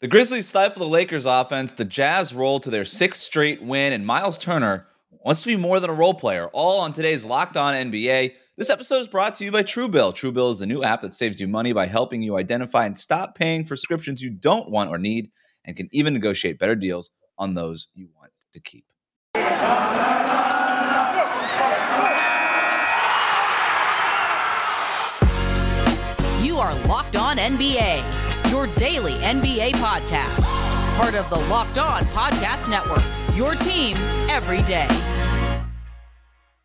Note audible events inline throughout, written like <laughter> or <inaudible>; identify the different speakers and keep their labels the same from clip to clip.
Speaker 1: The Grizzlies stifle the Lakers offense. The Jazz roll to their sixth straight win, and Myles Turner wants to be more than a role player. All on today's Locked On NBA. This episode is brought to you by Truebill. Truebill is the new app that saves you money by helping you identify and stop paying for subscriptions you don't want or need, and can even negotiate better deals on those you want to keep.
Speaker 2: You are Locked On NBA, daily NBA podcast. Part of the Locked On Podcast Network, your team every day.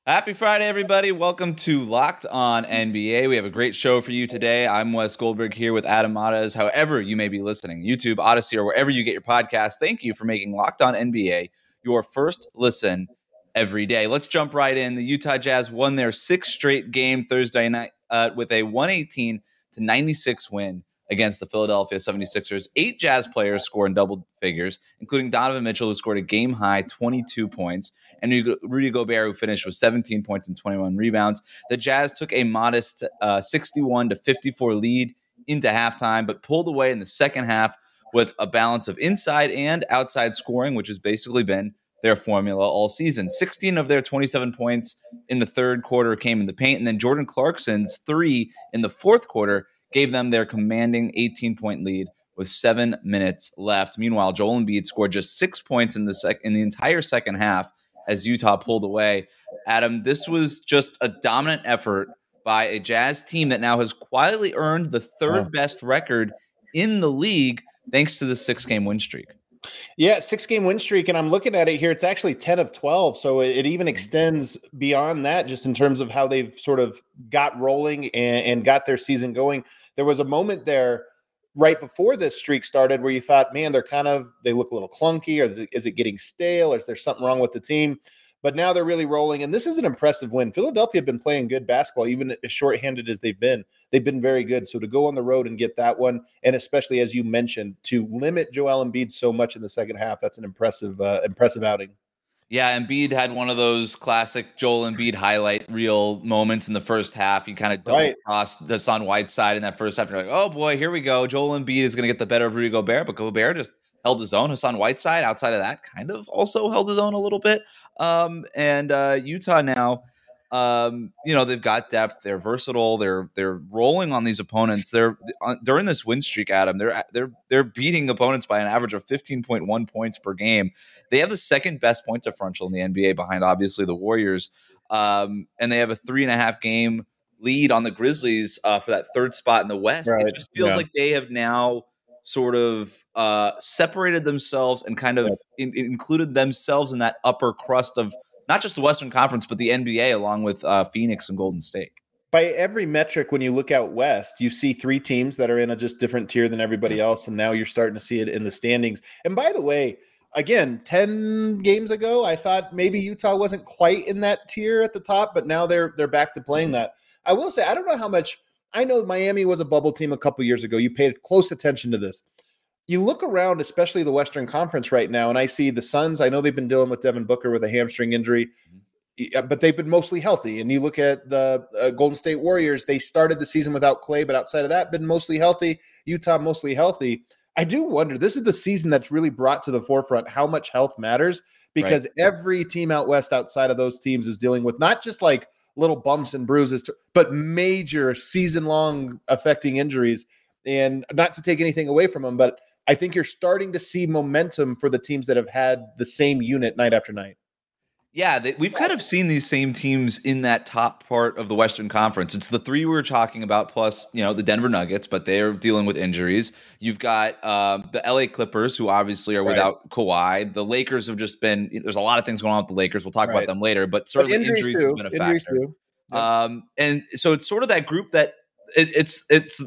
Speaker 1: Happy Friday, everybody. Welcome to Locked On NBA. We have a great show for you today. I'm Wes Goldberg here with Adam. However, you may be listening, YouTube, Audacy, or wherever you get your podcast, thank you for making Locked On NBA your first listen every day. Let's jump right in. The Utah Jazz won their sixth straight game Thursday night uh, with a 118 to 96 win against the Philadelphia 76ers. Eight Jazz players scored in double figures, including Donovan Mitchell, who scored a game high 22 points, and Rudy Gobert, who finished with 17 points and 21 rebounds. The Jazz took a modest uh, 61 to 54 lead into halftime, but pulled away in the second half with a balance of inside and outside scoring, which has basically been their formula all season. 16 of their 27 points in the third quarter came in the paint, and then Jordan Clarkson's three in the fourth quarter gave them their commanding 18 point lead with seven minutes left. Meanwhile, Joel Embiid scored just six points in the sec- in the entire second half as Utah pulled away. Adam, this was just a dominant effort by a Jazz team that now has quietly earned the third best record in the league thanks to the six game win streak.
Speaker 3: Yeah, six game win streak. And I'm looking at it here. It's actually 10 of 12. So it, even mm. extends beyond that, just in terms of how they've sort of got rolling and, and got their season going. There was a moment there right before this streak started where you thought, man, they're kind of, they look a little clunky. Or is it getting stale? Or is there something wrong with the team? But now they're really rolling. And this is an impressive win. Philadelphia have been playing good basketball, even as shorthanded as they've been. They've been very good. So to go on the road and get that one, and especially as you mentioned, to limit Joel Embiid so much in the second half, that's an impressive, uh, impressive outing.
Speaker 1: Yeah, Embiid had one of those classic Joel Embiid highlight reel moments in the first half. He kind of double right. crossed Hassan Whiteside in that first half. You're like, oh boy, here we go. Joel Embiid is going to get the better of Rudy Gobert, but Gobert just held his own. Hassan Whiteside, outside of that, kind of also held his own a little bit. Um, and uh, Utah now, um, you know, they've got depth. They're versatile. They're they're rolling on these opponents. They're uh, during this win streak, Adam. They're they're they're beating opponents by an average of fifteen point one points per game. They have the second best point differential in the NBA, behind obviously the Warriors. Um, and they have a three and a half game lead on the Grizzlies uh, for that third spot in the West. Right. It just feels yeah. like they have now sort of uh, separated themselves and kind of in, included themselves in that upper crust of not just the Western Conference, but the NBA, along with uh, Phoenix and Golden State.
Speaker 3: By every metric, when you look out west, you see three teams that are in a just different tier than everybody else, and now you're starting to see it in the standings. And by the way, again, 10 games ago, I thought maybe Utah wasn't quite in that tier at the top, but now they're they're back to playing that. I will say, I don't know how much I know Miami was a bubble team a couple years ago. You paid close attention to this. You look around, especially the Western Conference right now, and I see the Suns. I know they've been dealing with Devin Booker with a hamstring injury, mm-hmm. but they've been mostly healthy. And you look at the uh, Golden State Warriors, they started the season without Clay, but outside of that, been mostly healthy. Utah, mostly healthy. I do wonder, this is the season that's really brought to the forefront how much health matters because right. every team out west outside of those teams is dealing with not just like little bumps and bruises, to, but major season long affecting injuries. And not to take anything away from them, but I think you're starting to see momentum for the teams that have had the same unit night after night.
Speaker 1: Yeah, they, we've kind of seen these same teams in that top part of the Western Conference. It's the three we were talking about, plus you know the Denver Nuggets, but they're dealing with injuries. You've got um, the LA Clippers, who obviously are right. without Kawhi. The Lakers have just been. There's a lot of things going on with the Lakers. We'll talk right. about them later, but certainly but injuries, injuries has been a factor. Um, and so it's sort of that group that it, it's it's <laughs>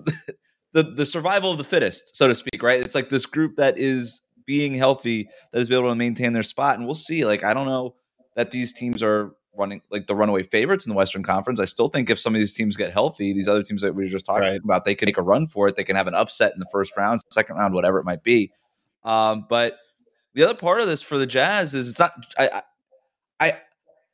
Speaker 1: the the survival of the fittest, so to speak. Right? It's like this group that is being healthy that is able to maintain their spot, and we'll see. Like I don't know that these teams are running like the runaway favorites in the Western Conference. I still think if some of these teams get healthy, these other teams that we were just talking right. about, they can make a run for it. They can have an upset in the first round, second round, whatever it might be. Um, but the other part of this for the Jazz is it's not. I, I, I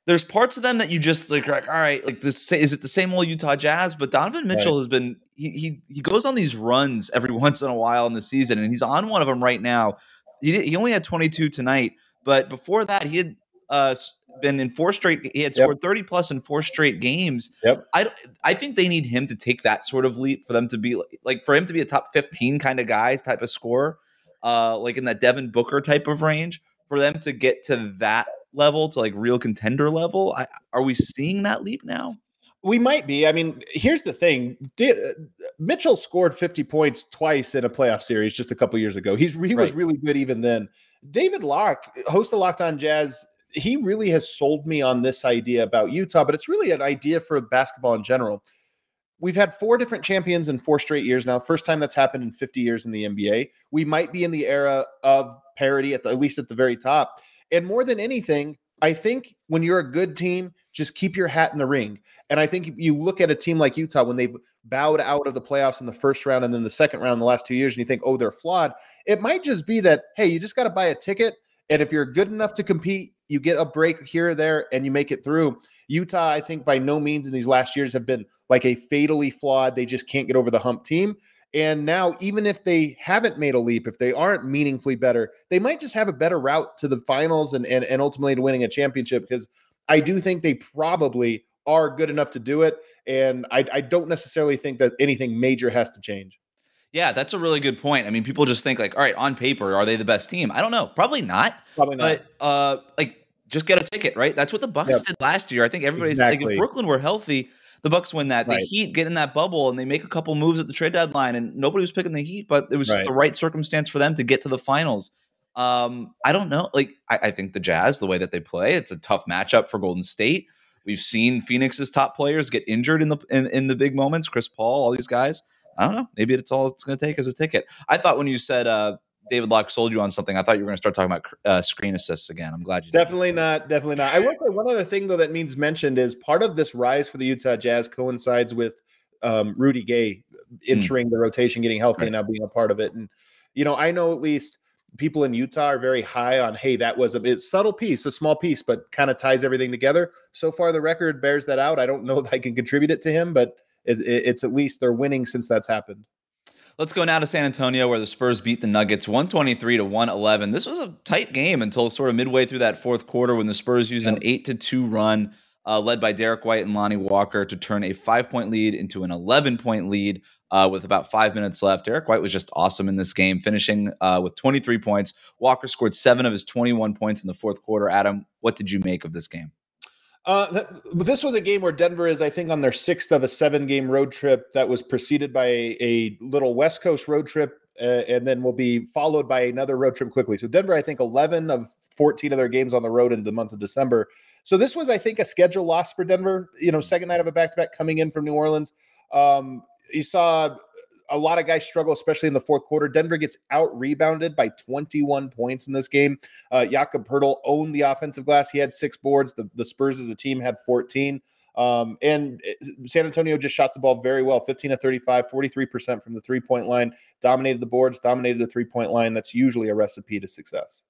Speaker 1: there's parts of them that you just like, like all right, like this is it the same old Utah Jazz? But Donovan Mitchell right. has been he, he he goes on these runs every <laughs> once in a while in the season, and he's on one of them right now. He did, he only had 22 tonight, but before that, he had uh, been in four straight. He had scored yep. 30 plus in four straight games.
Speaker 3: Yep.
Speaker 1: I I think they need him to take that sort of leap for them to be like for him to be a top 15 kind of guy type of score, uh, like in that Devin Booker type of range. For them to get to that level, to like real contender level, I, are we seeing that leap now?
Speaker 3: We might be. I mean, here's the thing: D- Mitchell scored 50 points twice in a playoff series just a couple years ago. He's he right. was really good even then. David Locke, host of Locked On Jazz, he really has sold me on this idea about Utah, but it's really an idea for basketball in general. We've had four different champions in four straight years now. First time that's happened in 50 years in the NBA. We might be in the era of parity at the, at least at the very top. And more than anything, I think when you're a good team, just keep your hat in the ring. And I think you look at a team like Utah when they've bowed out of the playoffs in the first round and then the second round in the last two years, and you think, oh, they're flawed. It might just be that, hey, you just got to buy a ticket. And if you're good enough to compete, you get a break here or there and you make it through. Utah, I think, by no means in these last years have been like a fatally flawed, they just can't get over the hump team. And now, even if they haven't made a leap, if they aren't meaningfully better, they might just have a better route to the finals and, and, and ultimately to winning a championship because I do think they probably are good enough to do it. And I, I don't necessarily think that anything major has to change.
Speaker 1: Yeah, that's a really good point. I mean, people just think like, all right, on paper, are they the best team? I don't know. Probably not.
Speaker 3: Probably
Speaker 1: not. But uh, like, just get a ticket, right? That's what the Bucks yep. did last year. I think everybody's exactly. like, if Brooklyn were healthy, the Bucks win that. Right. The Heat get in that bubble and they make a couple moves at the trade deadline, and nobody was picking the Heat, but it was right. the right circumstance for them to get to the finals. Um, I don't know. Like, I, I think the Jazz, the way that they play, it's a tough matchup for Golden State. We've seen Phoenix's top players get injured in the in, in the big moments. Chris Paul, all these guys. I don't know. Maybe it's all it's going to take as a ticket. I thought when you said uh, David Locke sold you on something, I thought you were going to start talking about uh, screen assists again. I'm glad you
Speaker 3: definitely not. Definitely not. I will say one other thing though that means mentioned is part of this rise for the Utah Jazz coincides with um, Rudy Gay entering mm. the rotation, getting healthy, right. and now being a part of it. And you know, I know at least people in Utah are very high on, hey, that was a subtle piece, a small piece, but kind of ties everything together. So far, the record bears that out. I don't know <laughs> if I can contribute it to him, but it, it, it's at least they're winning since that's happened.
Speaker 1: Let's go now to San Antonio, where the Spurs beat the Nuggets 123 to 111. This was a tight game until sort of midway through that fourth quarter when the Spurs used an 8 to 2 run uh, led by Derrick White and Lonnie Walker to turn a five point lead into an 11 point lead uh, with about five minutes left. Derrick White was just awesome in this game, finishing uh, with 23 points. Walker scored seven of his 21 points in the fourth quarter. Adam, what did you make of this game?
Speaker 3: Uh, this was a game where Denver is, I think, on their sixth of a seven-game road trip that was preceded by a, a little West Coast road trip, uh, and then will be followed by another road trip quickly. So Denver, I think, eleven of fourteen of their games on the road in the month of December. So this was, I think, a schedule loss for Denver. You know, second night of a back-to-back coming in from New Orleans. Um, you saw a lot of guys struggle, especially in the fourth quarter. Denver gets out rebounded by 21 points in this game. Uh, Jakob Poeltl owned the offensive glass. He had six boards. The, the Spurs as a team had 14. Um, and eh, San Antonio just shot the ball very well 15 to 35, 43% from the three point line, dominated the boards, dominated the three point line. That's usually a recipe to success.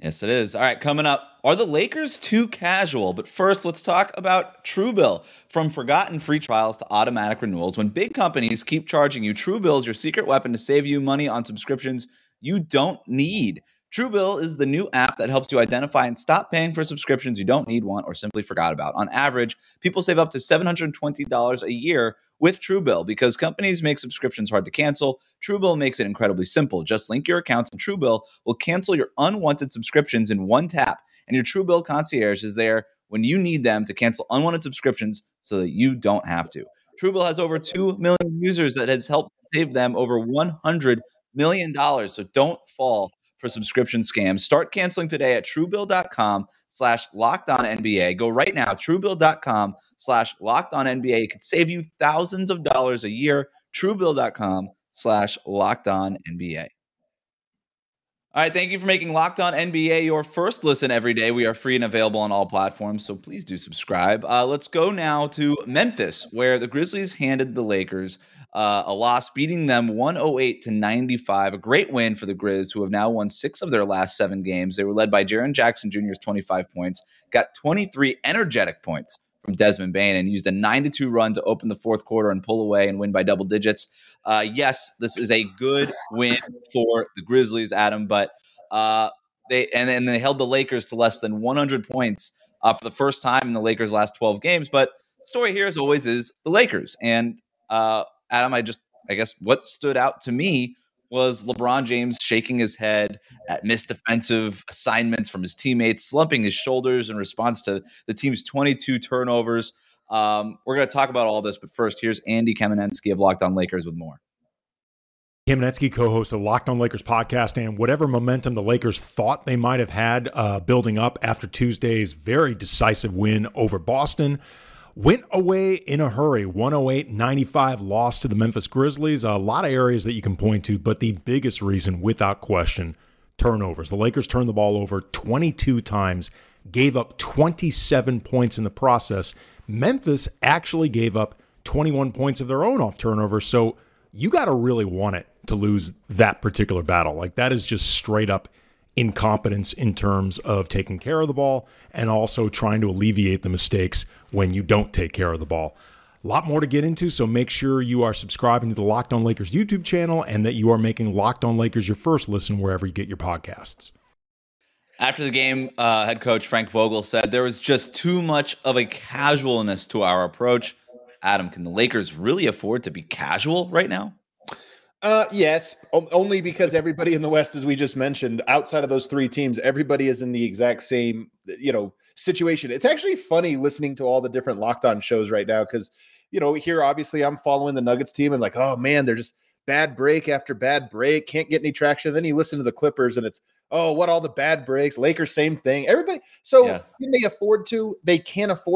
Speaker 1: Yes, it is. All right, coming up, are the Lakers too casual? But first, let's talk about Truebill. From forgotten free trials to automatic renewals, when big companies keep charging you, Truebill is your secret weapon to save you money on subscriptions you don't need. Truebill is the new app that helps you identify and stop paying for subscriptions you don't need, want, or simply forgot about. On average, people save up to $720 a year with Truebill because companies make subscriptions hard to cancel. Truebill makes it incredibly simple. Just link your accounts and Truebill will cancel your unwanted subscriptions in one tap. And your Truebill concierge is there when you need them to cancel unwanted subscriptions so that you don't have to. Truebill has over 2 million users that has helped save them over $100 million. So don't fall for subscription scams. Start canceling today at truebill.com slash locked on NBA. Go right now, truebill.com slash locked on NBA. It could save you thousands of dollars a year. Truebill.com slash locked on NBA. All right, thank you for making Locked On NBA your first listen every day. We are free and available on all platforms, so please do subscribe. Uh, let's go now to Memphis, where the Grizzlies handed the Lakers uh, a loss, beating them 108 to 95. A great win for the Grizz, who have now won six of their last seven games. They were led by Jaren Jackson Jr.'s 25 points, got 23 energetic points from Desmond Bane and used a 9 to 2 run to open the fourth quarter and pull away and win by double digits. Uh, yes, this is a good win for the Grizzlies, Adam, but uh, they and then they held the Lakers to less than 100 points uh, for the first time in the Lakers' last 12 games. But the story here, as always, is the Lakers. And uh, Adam, I just I guess what stood out to me was LeBron James shaking his head at missed defensive assignments from his teammates, slumping his shoulders in response to the team's 22 turnovers. Um, we're going to talk about all this, but first, here's Andy Kamenetsky of Locked On Lakers with more.
Speaker 4: Kamenetsky, co-hosts the Locked On Lakers podcast, and whatever momentum the Lakers thought they might have had uh, building up after Tuesday's very decisive win over Boston, went away in a hurry. 108 95 loss to the Memphis Grizzlies. A lot of areas that you can point to, but the biggest reason, without question, turnovers. The Lakers turned the ball over 22 times, gave up 27 points in the process. Memphis actually gave up 21 points of their own off turnovers. So you got to really want it to lose that particular battle. Like that is just straight up incompetence in terms of taking care of the ball and also trying to alleviate the mistakes when you don't take care of the ball. A lot more to get into, so make sure you are subscribing to the Locked On Lakers YouTube channel and that you are making Locked On Lakers your first listen wherever you get your podcasts.
Speaker 1: After the game, uh, head coach Frank Vogel said there was just too much of a casualness to our approach. Adam, can the Lakers really afford to be casual right now?
Speaker 3: Uh, yes, o- only because everybody in the West, as we just mentioned, outside of those three teams, everybody is in the exact same, you know, situation. It's actually funny listening to all the different locked on shows right now because, you know, here obviously I'm following the Nuggets team and like, oh man, they're just bad break after bad break, can't get any traction. Then you listen to the Clippers and it's, oh, what all the bad breaks. Lakers, same thing. Everybody. So
Speaker 1: Yeah.
Speaker 3: can they afford to? They can't afford